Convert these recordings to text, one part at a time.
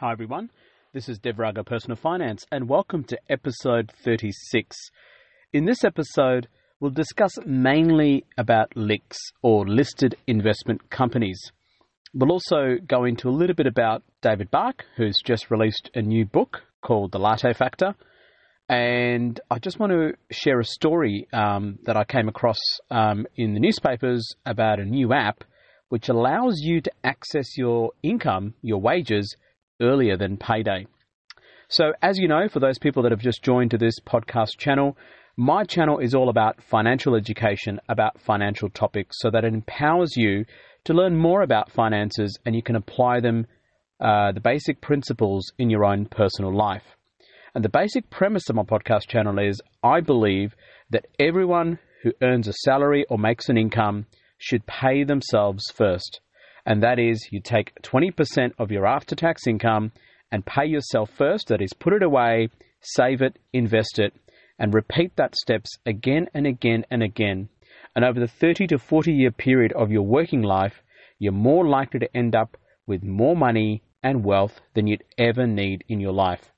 Hi everyone, this is Dev Raga Personal Finance and welcome to episode 36. In this episode, we'll discuss mainly about LICs or listed investment companies. We'll also go into a little bit about David Bach, who's just released a new book called The Latte Factor. And I just want to share a story um, that I came across um, in the newspapers about a new app which allows you to access your income, your wages, earlier than payday. So, as you know, for those people that have just joined to this podcast channel, my channel is all about financial education, about financial topics, so that it empowers you to learn more about finances and you can apply them, uh, the basic principles in your own personal life. And the basic premise of my podcast channel is I believe that everyone who earns a salary or makes an income should pay themselves first and that is you take 20% of your after tax income and pay yourself first, that is, put it away, save it, invest it, and repeat that steps again and again and again. And over the 30 to 40 year period of your working life, you're more likely to end up with more money and wealth than you'd ever need in your life.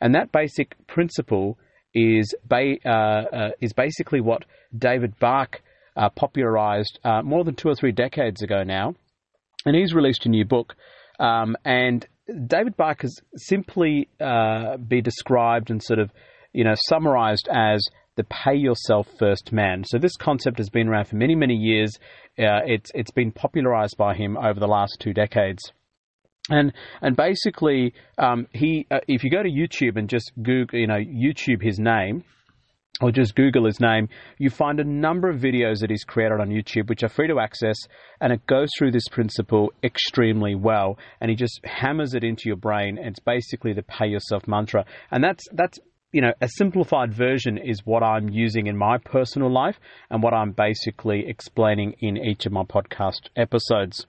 And that basic principle is, ba- uh, uh, is basically what David Bach uh, popularized uh, more than two or three decades ago now and he's released a new book. Um, and David has simply uh, be described and sort of, you know, summarized as the pay yourself first man. So this concept has been around for many, many years. Uh, it's it's been popularized by him over the last two decades. And and basically, um, he uh, if you go to YouTube and just Google, you know, YouTube his name, or just Google his name, you find a number of videos that he's created on YouTube which are free to access, and it goes through this principle extremely well. And he just hammers it into your brain. It's basically the pay yourself mantra, and that's that's you know a simplified version is what I'm using in my personal life and what I'm basically explaining in each of my podcast episodes.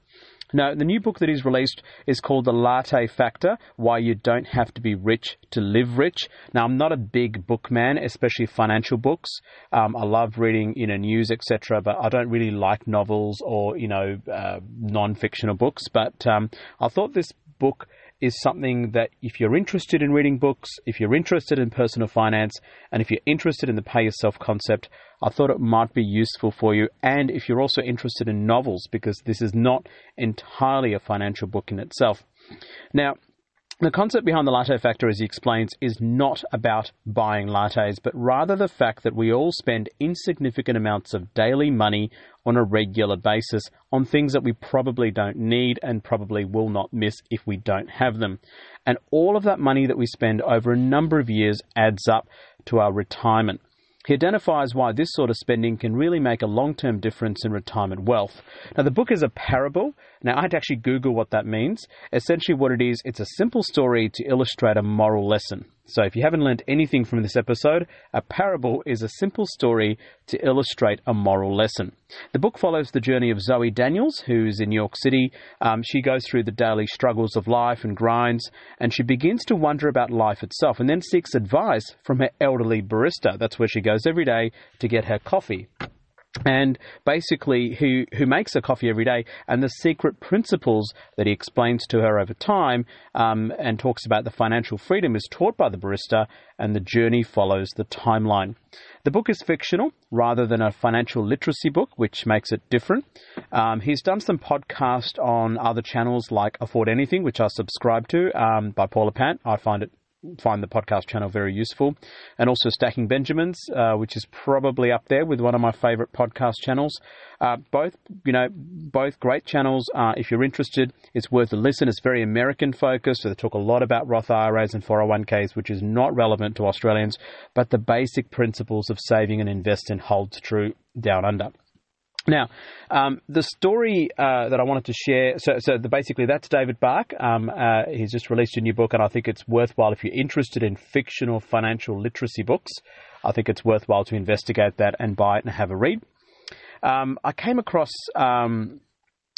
Now, the new book that he's released is called The Latte Factor Why You Don't Have to Be Rich to Live Rich. Now, I'm not a big book man, especially financial books. Um, I love reading, you know, news, etc., but I don't really like novels or, you know, uh, non fictional books. But um, I thought this book is something that if you're interested in reading books, if you're interested in personal finance, and if you're interested in the pay yourself concept, I thought it might be useful for you. And if you're also interested in novels, because this is not entirely a financial book in itself. Now, the concept behind the latte factor, as he explains, is not about buying lattes, but rather the fact that we all spend insignificant amounts of daily money on a regular basis on things that we probably don't need and probably will not miss if we don't have them. And all of that money that we spend over a number of years adds up to our retirement. He identifies why this sort of spending can really make a long term difference in retirement wealth. Now, the book is a parable. Now, I had to actually Google what that means. Essentially, what it is, it's a simple story to illustrate a moral lesson. So, if you haven't learned anything from this episode, a parable is a simple story to illustrate a moral lesson. The book follows the journey of Zoe Daniels, who's in New York City. Um, she goes through the daily struggles of life and grinds, and she begins to wonder about life itself and then seeks advice from her elderly barista. That's where she goes every day to get her coffee and basically who who makes a coffee every day and the secret principles that he explains to her over time um, and talks about the financial freedom is taught by the barista and the journey follows the timeline. The book is fictional rather than a financial literacy book which makes it different. Um, he's done some podcast on other channels like afford anything which i subscribe to um, by paula pant. I find it find the podcast channel very useful. And also Stacking Benjamins, uh, which is probably up there with one of my favorite podcast channels. Uh, both, you know, both great channels. Uh, if you're interested, it's worth a listen. It's very American focused. So they talk a lot about Roth IRAs and 401ks, which is not relevant to Australians, but the basic principles of saving and investing holds true down under. Now, um, the story uh, that I wanted to share, so, so the, basically that's David Bach. Um, uh, he's just released a new book, and I think it's worthwhile if you're interested in fictional financial literacy books. I think it's worthwhile to investigate that and buy it and have a read. Um, I came across um,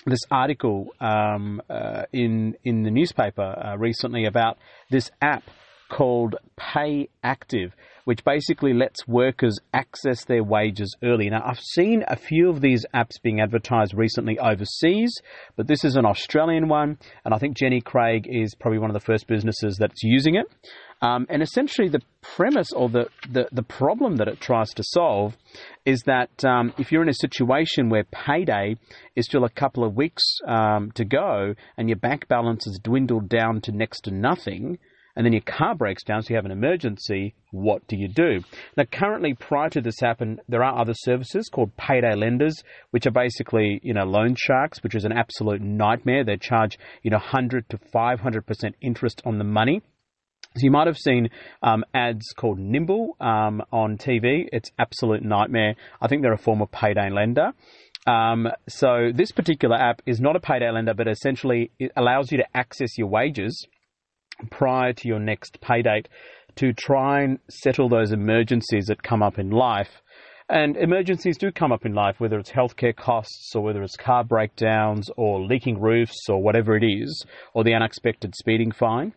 this article um, uh, in in the newspaper uh, recently about this app called Pay Active, which basically lets workers access their wages early. Now, I've seen a few of these apps being advertised recently overseas, but this is an Australian one, and I think Jenny Craig is probably one of the first businesses that's using it. Um, and essentially, the premise or the, the, the, problem that it tries to solve is that um, if you're in a situation where payday is still a couple of weeks um, to go and your bank balance has dwindled down to next to nothing, and then your car breaks down, so you have an emergency, what do you do? Now, currently, prior to this happen, there are other services called payday lenders, which are basically, you know, loan sharks, which is an absolute nightmare. They charge, you know, 100 to 500% interest on the money. So you might have seen um, ads called Nimble um, on TV. It's absolute nightmare. I think they're a form of payday lender. Um, so this particular app is not a payday lender, but essentially it allows you to access your wages prior to your next pay date to try and settle those emergencies that come up in life. And emergencies do come up in life, whether it's healthcare costs or whether it's car breakdowns or leaking roofs or whatever it is, or the unexpected speeding fine.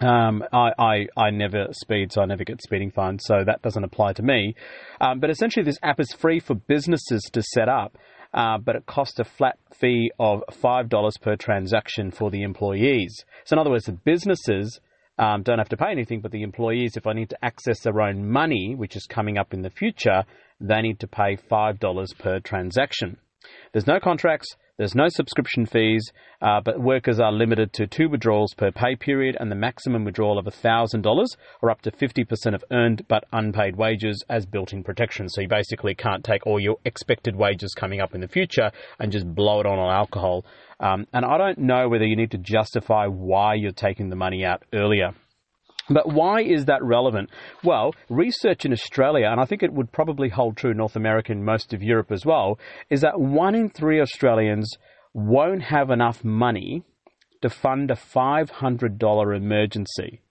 Um, I, I, I never speed, so I never get speeding fines, so that doesn't apply to me. Um, but essentially, this app is free for businesses to set up, uh, but it costs a flat fee of $5 per transaction for the employees. So, in other words, the businesses um, don't have to pay anything, but the employees, if I need to access their own money, which is coming up in the future, they need to pay $5 per transaction. There's no contracts, there's no subscription fees, uh, but workers are limited to two withdrawals per pay period and the maximum withdrawal of $1,000 or up to 50% of earned but unpaid wages as built in protection. So you basically can't take all your expected wages coming up in the future and just blow it on on alcohol. Um, and I don't know whether you need to justify why you're taking the money out earlier. But why is that relevant? Well, research in Australia, and I think it would probably hold true in North America and most of Europe as well, is that one in three Australians won't have enough money to fund a $500 emergency.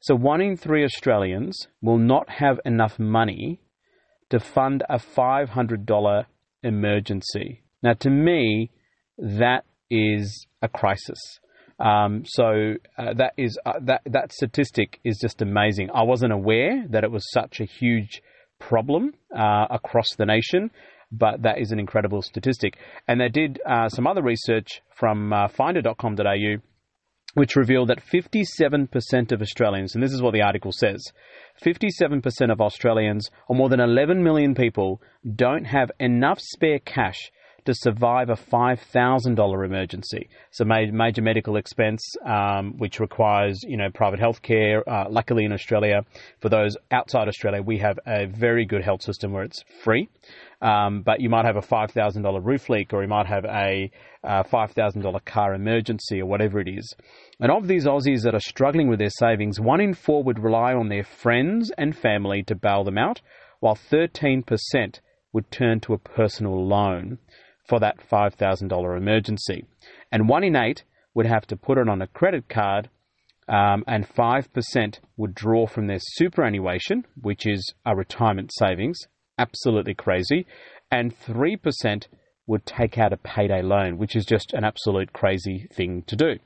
So one in three Australians will not have enough money to fund a $500 emergency. Now, to me, that is a crisis. Um, so uh, that is uh, that that statistic is just amazing. I wasn't aware that it was such a huge problem uh, across the nation, but that is an incredible statistic. And they did uh, some other research from uh, Finder.com.au. Which revealed that 57% of Australians, and this is what the article says 57% of Australians, or more than 11 million people, don't have enough spare cash to survive a $5,000 emergency. So major medical expense, um, which requires, you know, private health care. Uh, luckily in Australia, for those outside Australia, we have a very good health system where it's free. Um, but you might have a $5,000 roof leak or you might have a uh, $5,000 car emergency or whatever it is. And of these Aussies that are struggling with their savings, one in four would rely on their friends and family to bail them out, while 13% would turn to a personal loan for that $5,000 emergency. And one in eight would have to put it on a credit card, um, and 5% would draw from their superannuation, which is a retirement savings, absolutely crazy, and 3% would take out a payday loan, which is just an absolute crazy thing to do.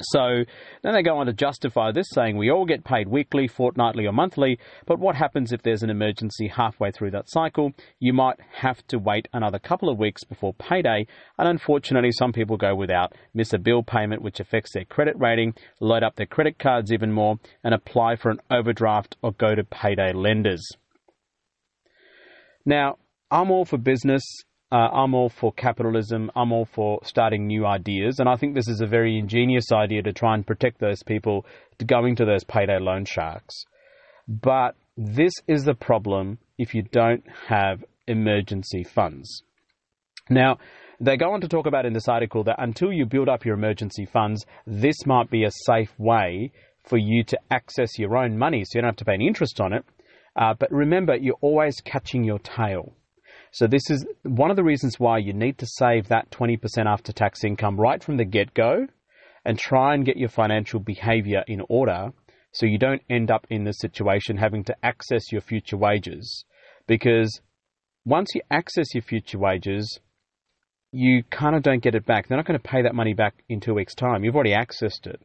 So then they go on to justify this, saying we all get paid weekly, fortnightly, or monthly, but what happens if there's an emergency halfway through that cycle? You might have to wait another couple of weeks before payday, and unfortunately, some people go without, miss a bill payment which affects their credit rating, load up their credit cards even more, and apply for an overdraft or go to payday lenders. Now, I'm all for business uh, I'm all for capitalism. I'm all for starting new ideas. And I think this is a very ingenious idea to try and protect those people going to those payday loan sharks. But this is the problem if you don't have emergency funds. Now, they go on to talk about in this article that until you build up your emergency funds, this might be a safe way for you to access your own money so you don't have to pay any interest on it. Uh, but remember, you're always catching your tail. So this is one of the reasons why you need to save that 20% after tax income right from the get go and try and get your financial behavior in order so you don't end up in this situation having to access your future wages. Because once you access your future wages, you kind of don't get it back. They're not going to pay that money back in two weeks' time. You've already accessed it.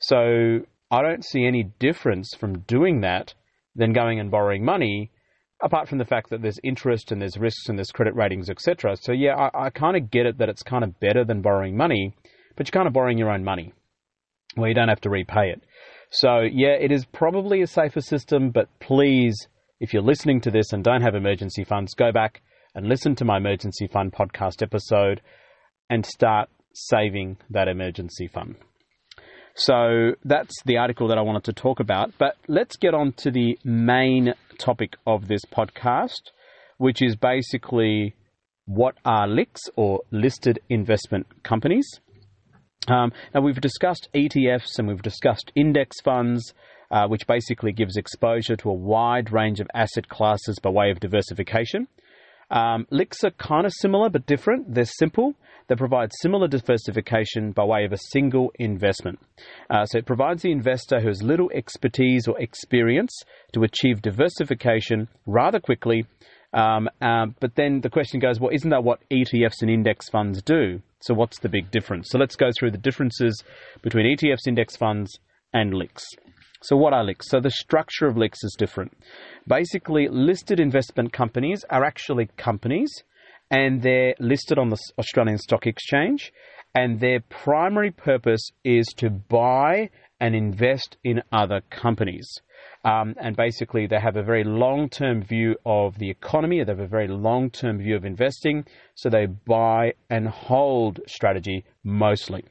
So I don't see any difference from doing that than going and borrowing money, apart from the fact that there's interest and there's risks and there's credit ratings, etc. So yeah, I, I kind of get it that it's kind of better than borrowing money, but you're kind of borrowing your own money where you don't have to repay it. So yeah, it is probably a safer system, but please, if you're listening to this and don't have emergency funds, go back and listen to my emergency fund podcast episode and start saving that emergency fund. So that's the article that I wanted to talk about. But let's get on to the main topic of this podcast, which is basically what are LICs or listed investment companies. Um, now, we've discussed ETFs and we've discussed index funds, uh, which basically gives exposure to a wide range of asset classes by way of diversification. Um, LICs are kind of similar but different. They're simple They provide similar diversification by way of a single investment. Uh, so it provides the investor who has little expertise or experience to achieve diversification rather quickly. Um, um, but then the question goes, well, isn't that what ETFs and index funds do? So what's the big difference? So let's go through the differences between ETFs, index funds, and LICs. So what are LICs? So the structure of LICs is different. Basically, listed investment companies are actually companies and they're listed on the Australian Stock Exchange. And their primary purpose is to buy and invest in other companies. Um, and basically, they have a very long term view of the economy, they have a very long term view of investing. So they buy and hold strategy mostly.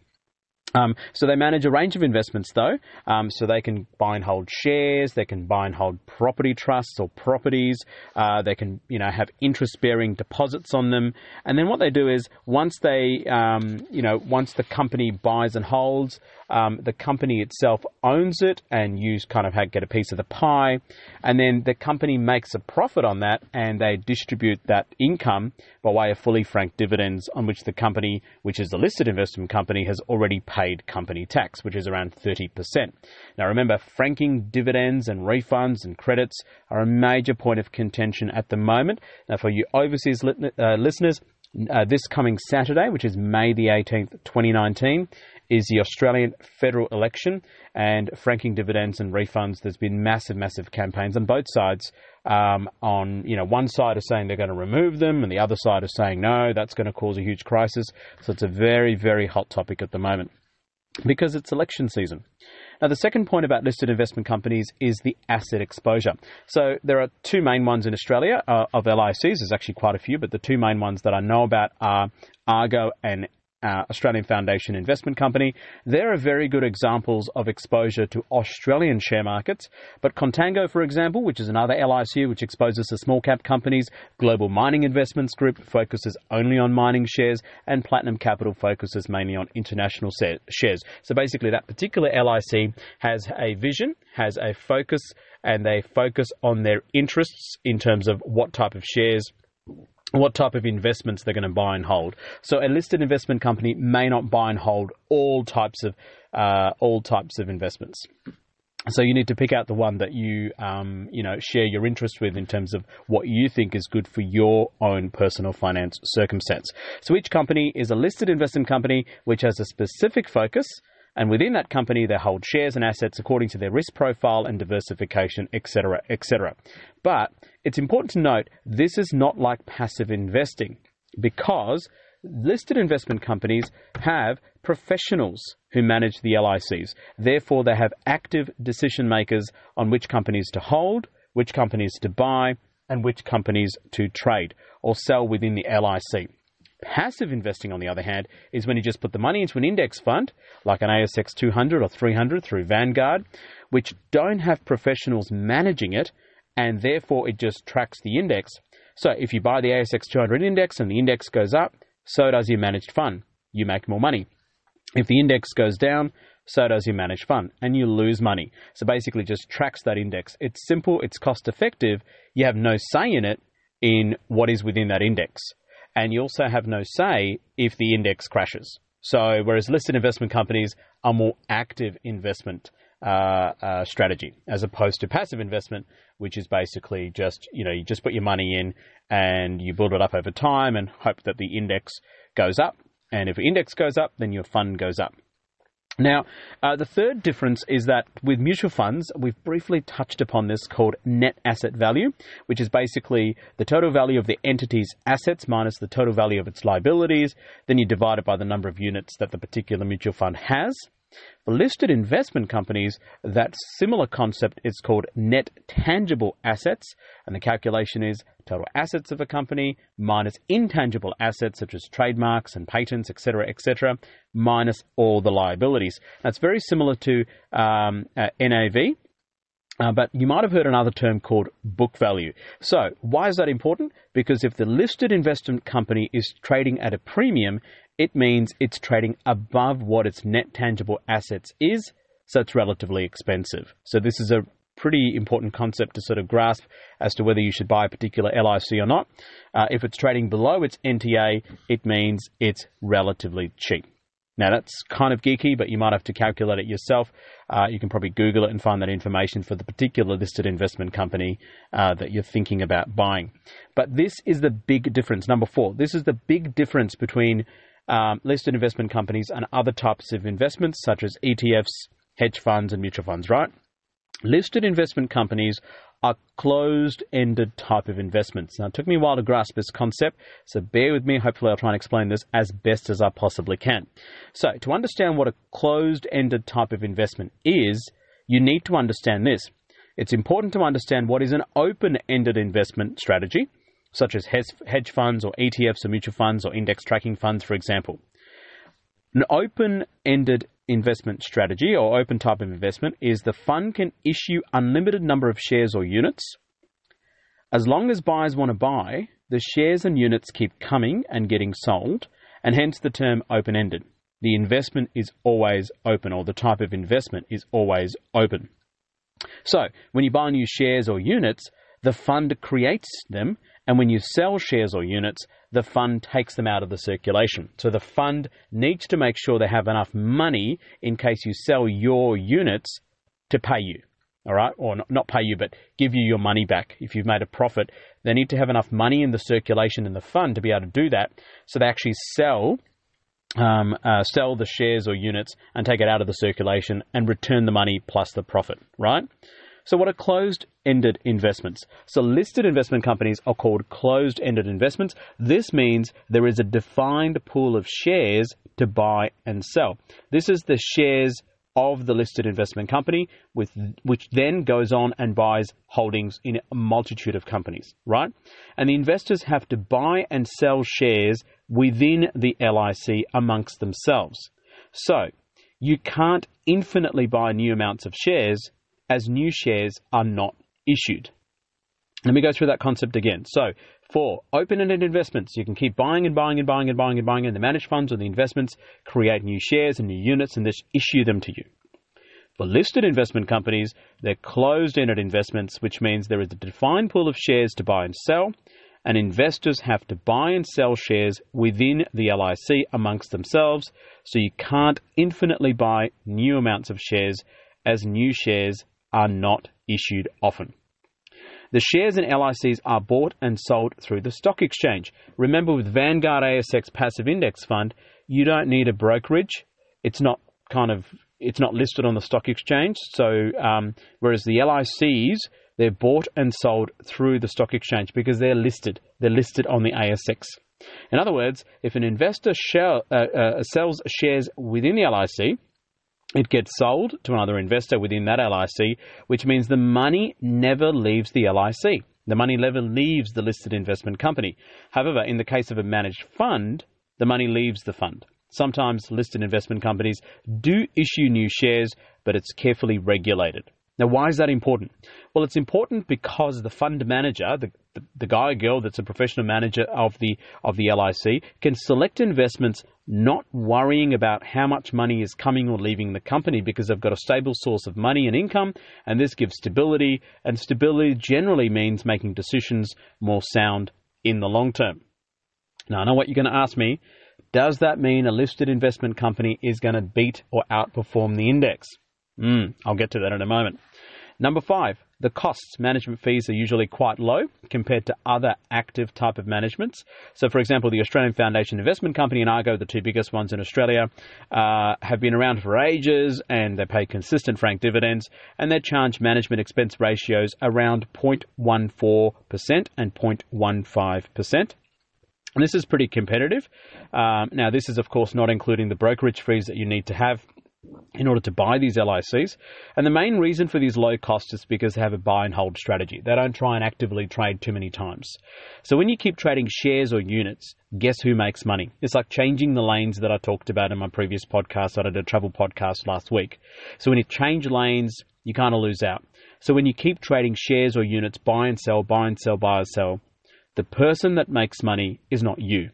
Um, so they manage a range of investments, though. Um, so they can buy and hold shares, they can buy and hold property trusts or properties. Uh, they can, you know, have interest-bearing deposits on them. And then what they do is once they, um, you know, once the company buys and holds, um, the company itself owns it, and you kind of get a piece of the pie. And then the company makes a profit on that, and they distribute that income by way of fully franked dividends, on which the company, which is a listed investment company, has already paid company tax, which is around 30%. Now remember, franking dividends and refunds and credits are a major point of contention at the moment. Now, for you overseas uh, listeners, uh, this coming Saturday, which is May the 18th, 2019, is the Australian federal election and franking dividends and refunds. There's been massive, massive campaigns on both sides. Um, on you know, one side is saying they're going to remove them, and the other side is saying no, that's going to cause a huge crisis. So it's a very, very hot topic at the moment because it's election season. Now, the second point about listed investment companies is the asset exposure. So, there are two main ones in Australia uh, of LICs. There's actually quite a few, but the two main ones that I know about are Argo and uh, Australian Foundation Investment Company. There are very good examples of exposure to Australian share markets. But Contango, for example, which is another LIC which exposes to small cap companies, Global Mining Investments Group focuses only on mining shares, and Platinum Capital focuses mainly on international shares. So basically, that particular LIC has a vision, has a focus, and they focus on their interests in terms of what type of shares what type of investments they're going to buy and hold. So a listed investment company may not buy and hold all types of uh, all types of investments. So you need to pick out the one that you um, you know share your interest with in terms of what you think is good for your own personal finance circumstance. So each company is a listed investment company which has a specific focus and within that company they hold shares and assets according to their risk profile and diversification, etc., etc. But it's important to note this is not like passive investing because listed investment companies have professionals who manage the LICs. Therefore, they have active decision makers on which companies to hold, which companies to buy, and which companies to trade or sell within the LIC. Passive investing, on the other hand, is when you just put the money into an index fund, like an ASX 200 or 300 through Vanguard, which don't have professionals managing it, and therefore it just tracks the index. So if you buy the ASX 200 index and the index goes up, so does your managed fund. You make more money. If the index goes down, so does your managed fund, and you lose money. So basically, just tracks that index. It's simple, it's cost effective, you have no say in it, in what is within that index. And you also have no say if the index crashes. So, whereas listed investment companies are more active investment uh, uh, strategy as opposed to passive investment, which is basically just you know you just put your money in and you build it up over time and hope that the index goes up. And if the index goes up, then your fund goes up. Now, uh, the third difference is that with mutual funds, we've briefly touched upon this called net asset value, which is basically the total value of the entity's assets minus the total value of its liabilities. Then you divide it by the number of units that the particular mutual fund has. For listed investment companies, that similar concept is called net tangible assets, and the calculation is total assets of a company minus intangible assets such as trademarks and patents, etc., etc., minus all the liabilities. That's very similar to um, uh, NAV. Uh, but you might have heard another term called book value. So, why is that important? Because if the listed investment company is trading at a premium, it means it's trading above what its net tangible assets is, so it's relatively expensive. So this is a pretty important concept to sort of grasp as to whether you should buy a particular LIC or not. Uh, if it's trading below its NTA, it means it's relatively cheap. Now that's kind of geeky, but you might have to calculate it yourself. Uh, you can probably Google it and find that information for the particular listed investment company uh, that you're thinking about buying. But this is the big difference. Number four, this is the big difference between um, listed investment companies and other types of investments such as ETFs, hedge funds, and mutual funds, right? Listed investment companies are closed ended type of investments. Now, it took me a while to grasp this concept, so bear with me. Hopefully, I'll try and explain this as best as I possibly can. So, to understand what a closed ended type of investment is, you need to understand this. It's important to understand what is an open ended investment strategy such as hedge funds or ETFs or mutual funds or index tracking funds, for example. An open ended investment strategy or open type of investment is the fund can issue unlimited number of shares or units. As long as buyers want to buy, the shares and units keep coming and getting sold, and hence the term open ended. The investment is always open, or the type of investment is always open. So, when you buy new shares or units, the fund creates them and when you sell shares or units, the fund takes them out of the circulation. So the fund needs to make sure they have enough money in case you sell your units to pay you. All right, or not pay you, but give you your money back if you've made a profit. They need to have enough money in the circulation in the fund to be able to do that. So they actually sell um, uh, sell the shares or units and take it out of the circulation and return the money plus the profit, right? So, what are closed ended investments? So, listed investment companies are called closed ended investments. This means there is a defined pool of shares to buy and sell. This is the shares of the listed investment company, with, which then goes on and buys holdings in a multitude of companies, right? And the investors have to buy and sell shares within the LIC amongst themselves. So, you can't infinitely buy new amounts of shares as new shares are not issued. Let me go through that concept again. So, for open-ended investments, you can keep buying and buying and buying and buying and buying, and the managed funds or the investments create new shares and new units and just issue them to you. For listed investment companies, they're closed-ended investments, which means there is a defined pool of shares to buy and sell, and investors have to buy and sell shares within the LIC amongst themselves, so you can't infinitely buy new amounts of shares as new shares are not issued often. The shares in LICs are bought and sold through the stock exchange. Remember, with Vanguard ASX Passive Index Fund, you don't need a brokerage. It's not kind of it's not listed on the stock exchange. So, um, whereas the LICs, they're bought and sold through the stock exchange because they're listed. They're listed on the ASX. In other words, if an investor uh, uh, sells shares within the LIC, it gets sold to another investor within that LIC, which means the money never leaves the LIC. The money never leaves the listed investment company. However, in the case of a managed fund, the money leaves the fund. Sometimes listed investment companies do issue new shares, but it's carefully regulated. Now, why is that important? Well, it's important because the fund manager, the, the, the, guy or girl that's a professional manager of the of the LIC, can select investments not worrying about how much money is coming or leaving the company because they've got a stable source of money and income, and this gives stability. And stability generally means making decisions more sound in the long term. Now, I know what you're going to ask me. Does that mean a listed investment company is going to beat or outperform the index? Mm, I'll get to that in a moment. Number five, the costs. Management fees are usually quite low compared to other active type of managements. So, for example, the Australian Foundation Investment Company and Argo, the two biggest ones in Australia, uh, have been around for ages and they pay consistent frank dividends and they charge management expense ratios around 0.14% and 0.15%. And this is pretty competitive. Um, now, this is, of course, not including the brokerage fees that you need to have in order to buy these LICs. And the main reason for these low costs is because they have a buy and hold strategy. They don't try and actively trade too many times. So when you keep trading shares or units, guess who makes money? It's like changing the lanes that I talked about in my previous podcast. I did a travel podcast last week. So when you change lanes, you kind of lose out. So when you keep trading shares or units, buy and sell, buy and sell, buy and sell, the person that makes money is not you.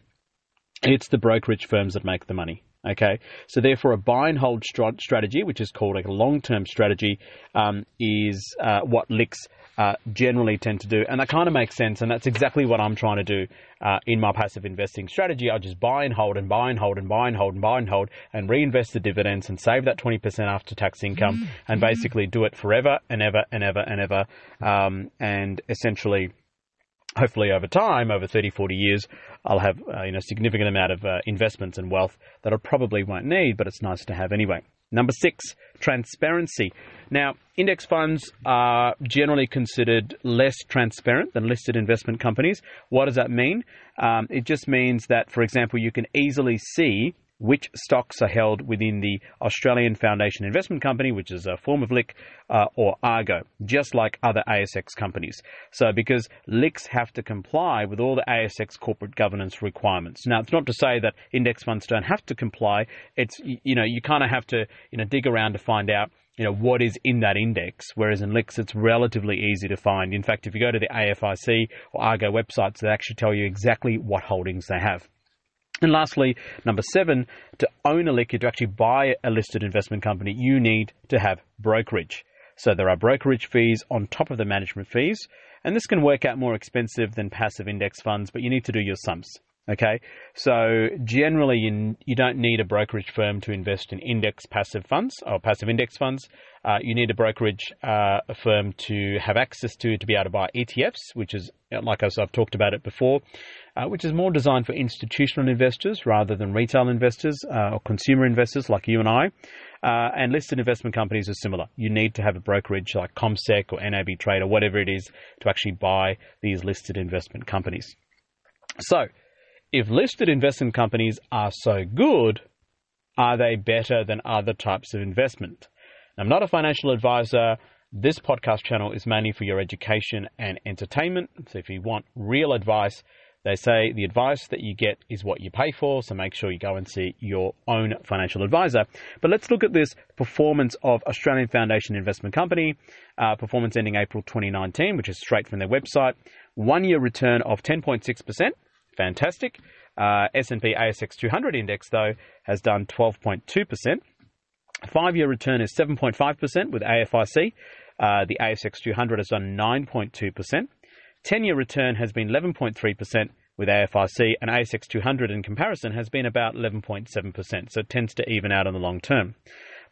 It's the brokerage firms that make the money. Okay, so therefore, a buy and hold strategy, which is called a long term strategy, um, is uh, what LICs uh, generally tend to do. And that kind of makes sense. And that's exactly what I'm trying to do uh, in my passive investing strategy. I just buy and hold and buy and hold and buy and hold and buy and hold and reinvest the dividends and save that 20% after tax income mm-hmm. and basically do it forever and ever and ever and ever. Um, and essentially, hopefully over time, over 30, 40 years, I'll have uh, you know significant amount of uh, investments and wealth that I probably won't need, but it's nice to have anyway. Number six, transparency. Now, index funds are generally considered less transparent than listed investment companies. What does that mean? Um, it just means that, for example, you can easily see which stocks are held within the Australian Foundation Investment Company, which is a form of LIC, uh, or Argo, just like other ASX companies. So, because LICs have to comply with all the ASX corporate governance requirements. Now, it's not to say that index funds don't have to comply. It's you know you kind of have to you know dig around to find out you know what is in that index whereas in LICs it's relatively easy to find in fact if you go to the AFIC or Argo websites they actually tell you exactly what holdings they have and lastly, number seven, to own a liquid, to actually buy a listed investment company, you need to have brokerage. So there are brokerage fees on top of the management fees, and this can work out more expensive than passive index funds, but you need to do your sums. Okay, so generally you, you don't need a brokerage firm to invest in index passive funds or passive index funds. Uh, you need a brokerage uh, firm to have access to to be able to buy ETFs, which is like I've talked about it before, uh, which is more designed for institutional investors rather than retail investors uh, or consumer investors like you and I. Uh, and listed investment companies are similar. You need to have a brokerage like CommSec or NAB Trade or whatever it is to actually buy these listed investment companies. So if listed investment companies are so good, are they better than other types of investment? I'm not a financial advisor. This podcast channel is mainly for your education and entertainment. So if you want real advice, they say the advice that you get is what you pay for, so make sure you go and see your own financial advisor. But let's look at this performance of Australian Foundation Investment Company, uh, performance ending April 2019, which is straight from their website. One year return of 10.6%, Fantastic. Uh, S&P ASX 200 index, though, has done 12.2%. Five-year return is 7.5% with AFIC. Uh, the ASX 200 has done 9.2%. 10-year return has been 11.3% with AFIC, and ASX 200 in comparison has been about 11.7%, so it tends to even out in the long term.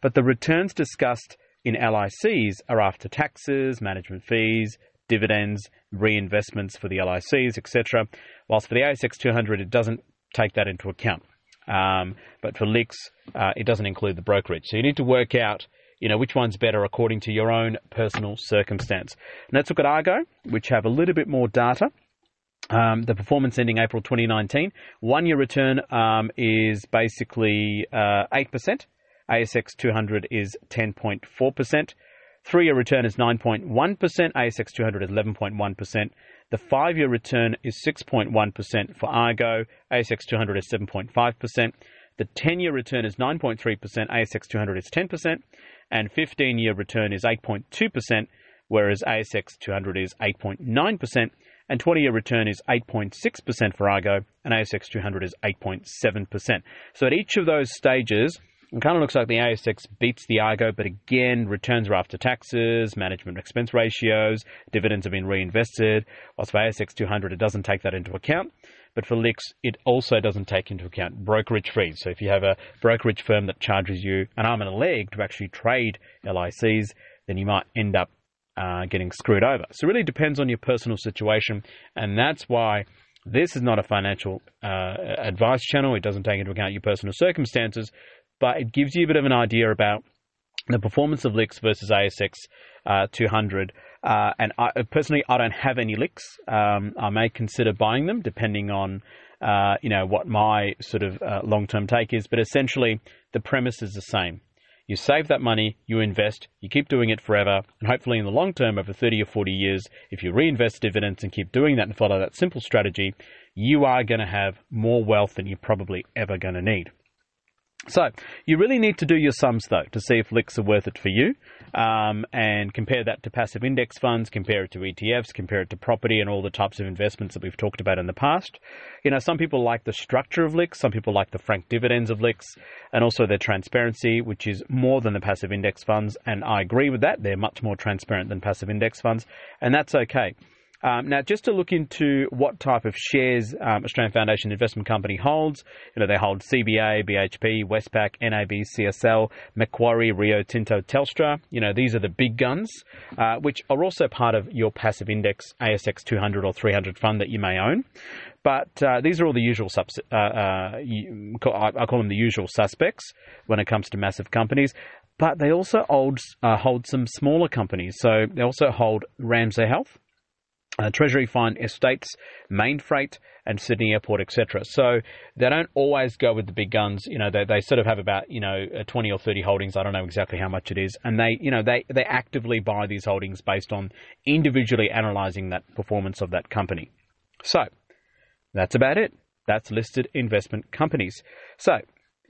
But the returns discussed in LICs are after taxes, management fees, dividends, reinvestments for the LICs, etc. Whilst for the ASX 200, it doesn't take that into account. Um, but for LICs, uh, it doesn't include the brokerage. So you need to work out, you know, which one's better according to your own personal circumstance. And let's look at Argo, which have a little bit more data. Um, the performance ending April 2019, one year return um, is basically uh, 8%. ASX 200 is 10.4%. Three year return is 9.1%, ASX 200 is 11.1%. The five year return is 6.1% for Argo, ASX 200 is 7.5%. The 10 year return is 9.3%, ASX 200 is 10%. and 15 year return is 8.2%, whereas ASX 200 is 8.9%, and 20 year return is 8.6% for Argo, and ASX 200 is 8.7%. So at each of those stages, it kind of looks like the ASX beats the Argo, but again, returns are after taxes, management expense ratios, dividends have been reinvested. Whilst for ASX 200, it doesn't take that into account. But for LICs, it also doesn't take into account brokerage fees. So if you have a brokerage firm that charges you an arm and a leg to actually trade LICs, then you might end up uh, getting screwed over. So it really depends on your personal situation, and that's why this is not a financial uh, advice channel. It doesn't take into account your personal circumstances, but it gives you a bit of an idea about the performance of LICs versus ASX uh, 200. Uh, and I, personally, I don't have any LICs. Um, I may consider buying them depending on, uh, you know, what my sort of uh, long-term take is. But essentially, the premise is the same. You save that money, you invest, you keep doing it forever, and hopefully in the long term, over 30 or 40 years, if you reinvest dividends and keep doing that and follow that simple strategy, you are going to have more wealth than you're probably ever going to need. So you really need to do your sums though to see if LICs are worth it for you, um, and compare that to passive index funds, compare it to ETFs, compare it to property and all the types of investments that we've talked about in the past. You know, some people like the structure of LICs, some people like the frank dividends of LICs, and also their transparency, which is more than the passive index funds. And I agree with that; they're much more transparent than passive index funds, and that's okay. Um, now, just to look into what type of shares um, Australian Foundation Investment Company holds, you know, they hold CBA, BHP, Westpac, NAB, CSL, Macquarie, Rio Tinto, Telstra. You know, these are the big guns, uh, which are also part of your passive index ASX 200 or 300 fund that you may own. But uh, these are all the usual subs- uh, uh I call them the usual suspects when it comes to massive companies but they also hold, uh, hold some smaller companies. So they also hold Ramsay Health, uh, Treasury Fund Estates, Mainfreight, and Sydney Airport, etc. So they don't always go with the big guns. You know, they, they sort of have about you know uh, 20 or 30 holdings. I don't know exactly how much it is, and they you know they they actively buy these holdings based on individually analysing that performance of that company. So that's about it. That's listed investment companies. So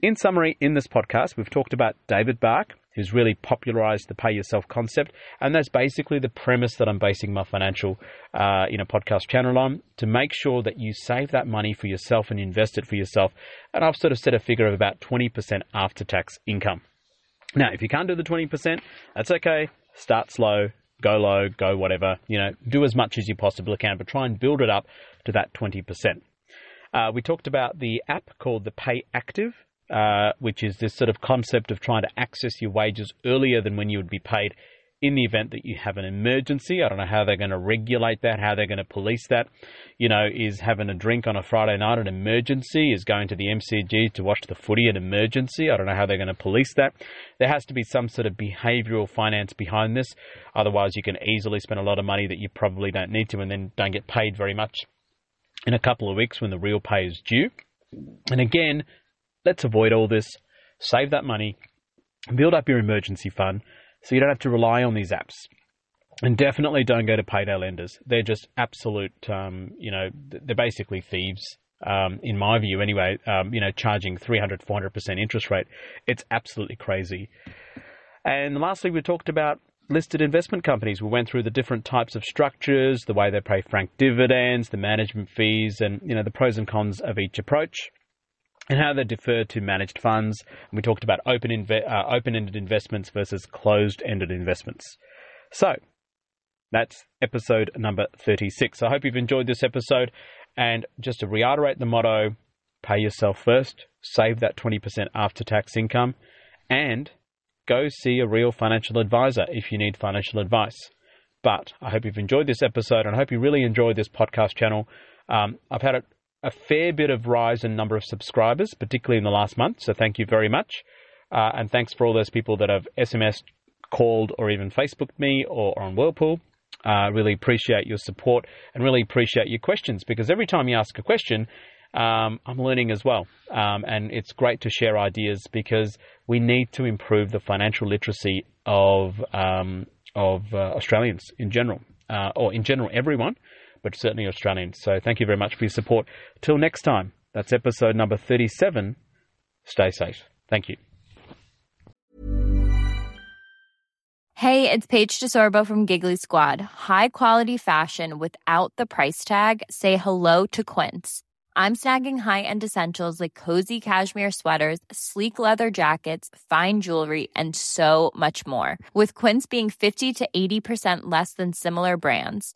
in summary, in this podcast, we've talked about David Bach, who's really popularized the pay yourself concept. And that's basically the premise that I'm basing my financial, uh, you know, podcast channel on to make sure that you save that money for yourself and invest it for yourself. And I've sort of set a figure of about 20% after tax income. Now, if you can't do the 20%, that's okay. Start slow, go low, go whatever. You know, do as much as you possibly can, but try and build it up to that 20%. Uh, we talked about the app called the Pay Active, uh, which is this sort of concept of trying to access your wages earlier than when you would be paid in the event that you have an emergency. I don't know how they're going to regulate that, how they're going to police that. You know, is having a drink on a Friday night an emergency? Is going to the MCG to watch the footy an emergency? I don't know how they're going to police that. There has to be some sort of behavioural finance behind this. Otherwise, you can easily spend a lot of money that you probably don't need to and then don't get paid very much in a couple of weeks when the real pay is due. And again, let's avoid all this, save that money, build up your emergency fund so you don't have to rely on these apps. And definitely don't go to payday lenders. They're just absolute, um, you know, they're basically thieves. Um, in my view, anyway, um, you know, charging 300, 400% interest rate. It's absolutely crazy. And lastly, we talked about listed investment companies. We went through the different types of structures, the way they pay frank dividends, the management fees, and, you know, the pros and cons of each approach and how they defer to managed funds. And we talked about open inve- uh, open-ended investments versus closed-ended investments. So that's episode number 36. I hope you've enjoyed this episode. And just to reiterate the motto, pay yourself first, save that 20% after tax income, and go see a real financial advisor if you need financial advice. But I hope you've enjoyed this episode and I hope you really enjoyed this podcast channel. Um, I've had a a fair bit of rise in number of subscribers, particularly in the last month. So thank you very much. Uh, and thanks for all those people that have SMS, called, or even Facebooked me or, or on Whirlpool. Uh, really appreciate your support and really appreciate your questions because every time you ask a question, um, I'm learning as well. Um, and it's great to share ideas because we need to improve the financial literacy of, um, of uh, Australians in general, uh, or in general, everyone but certainly Australians. So thank you very much for your support. Till next time, that's episode number 37. Stay safe. Thank you. Hey, it's Paige DeSorbo from Giggly Squad. High quality fashion without the price tag. Say hello to Quince. I'm snagging high-end essentials like cozy cashmere sweaters, sleek leather jackets, fine jewelry, and so much more. With Quince being 50 to 80% less than similar brands.